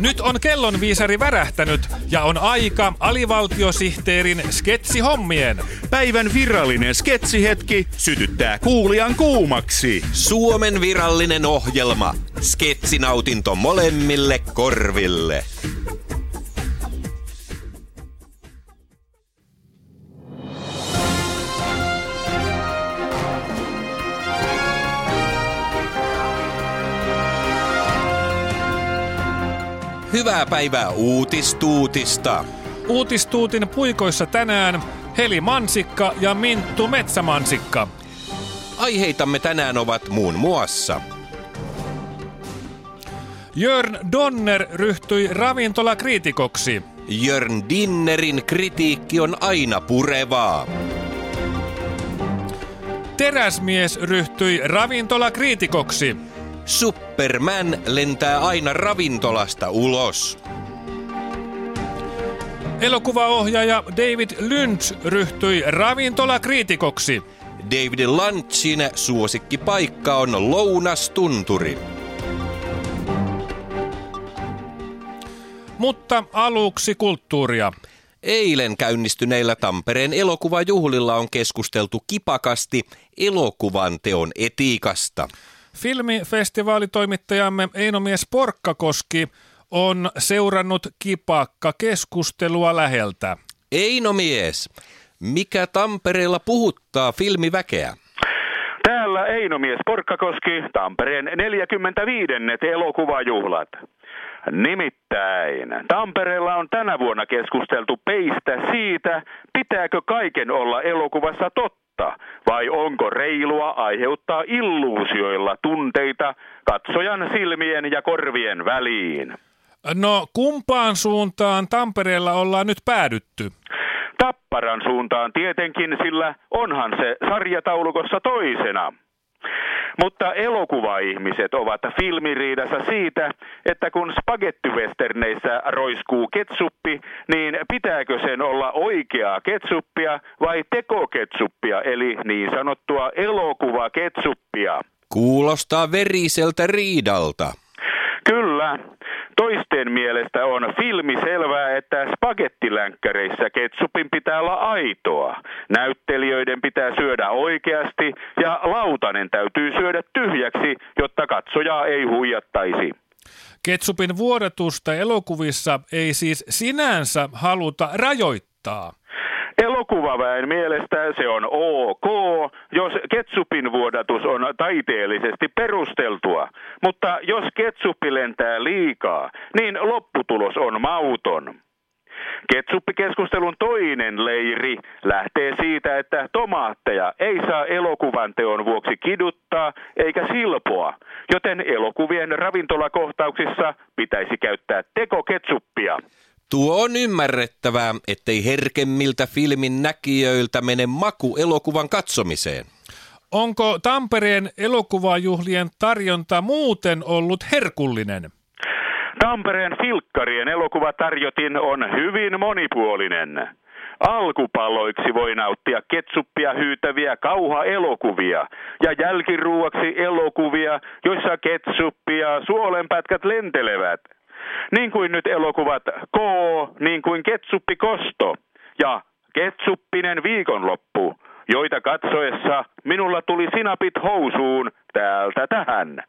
Nyt on kellonviisari värähtänyt ja on aika alivaltiosihteerin sketsihommien. Päivän virallinen sketsihetki sytyttää kuulijan kuumaksi. Suomen virallinen ohjelma. Sketsinautinto molemmille korville. Hyvää päivää uutistuutista. Uutistuutin puikoissa tänään Heli Mansikka ja Minttu Metsämansikka. Aiheitamme tänään ovat muun muassa Jörn Donner ryhtyi ravintolakriitikoksi. Jörn Dinnerin kritiikki on aina purevaa. Teräsmies ryhtyi ravintolakriitikoksi. Superman lentää aina ravintolasta ulos. Elokuvaohjaaja David Lynch ryhtyi ravintolakriitikoksi. David Lunchin suosikkipaikka on lounastunturi. Mutta aluksi kulttuuria. Eilen käynnistyneillä Tampereen elokuvajuhlilla on keskusteltu kipakasti elokuvan teon etiikasta. Filmifestivaalitoimittajamme Einomies Porkkakoski on seurannut kipakka keskustelua läheltä. Eino mies, mikä Tampereella puhuttaa filmiväkeä? Täällä Einomies Porkkakoski, Tampereen 45. elokuvajuhlat. Nimittäin Tampereella on tänä vuonna keskusteltu peistä siitä, pitääkö kaiken olla elokuvassa totta, vai onko reilua aiheuttaa illuusioilla tunteita katsojan silmien ja korvien väliin. No kumpaan suuntaan Tampereella ollaan nyt päädytty? Tapparan suuntaan tietenkin, sillä onhan se sarjataulukossa toisena. Mutta elokuvaihmiset ovat filmiriidassa siitä, että kun spagettivesterneissä roiskuu ketsuppi, niin pitääkö sen olla oikeaa ketsuppia vai tekoketsuppia, eli niin sanottua elokuvaketsuppia. Kuulostaa veriseltä riidalta. Kyllä. Toisten mielestä on filmi selvää, että spagettilänkkäreissä ketsupin pitää olla aitoa. Näyttelijöiden pitää syödä oikeasti ja lautanen täytyy syödä tyhjäksi, jotta katsojaa ei huijattaisi. Ketsupin vuodatusta elokuvissa ei siis sinänsä haluta rajoittaa. Elokuvaväen mielestä se on ok, jos ketsupin vuodatus on taiteellisesti perusteltua, mutta jos ketsuppi lentää liikaa, niin lopputulos on mauton. Ketsuppikeskustelun toinen leiri lähtee siitä, että tomaatteja ei saa elokuvan teon vuoksi kiduttaa eikä silpoa, joten elokuvien ravintolakohtauksissa pitäisi käyttää tekoketsuppia. Tuo on ymmärrettävää, ettei herkemmiltä filmin näkijöiltä mene maku elokuvan katsomiseen. Onko Tampereen elokuvajuhlien tarjonta muuten ollut herkullinen? Tampereen filkkarien elokuvatarjotin on hyvin monipuolinen. Alkupaloiksi voi nauttia ketsuppia hyytäviä kauha-elokuvia ja jälkiruuaksi elokuvia, joissa ketsuppi ja suolenpätkät lentelevät – niin kuin nyt elokuvat K, niin kuin Ketsuppi Kosto ja Ketsuppinen viikonloppu, joita katsoessa minulla tuli sinapit housuun täältä tähän.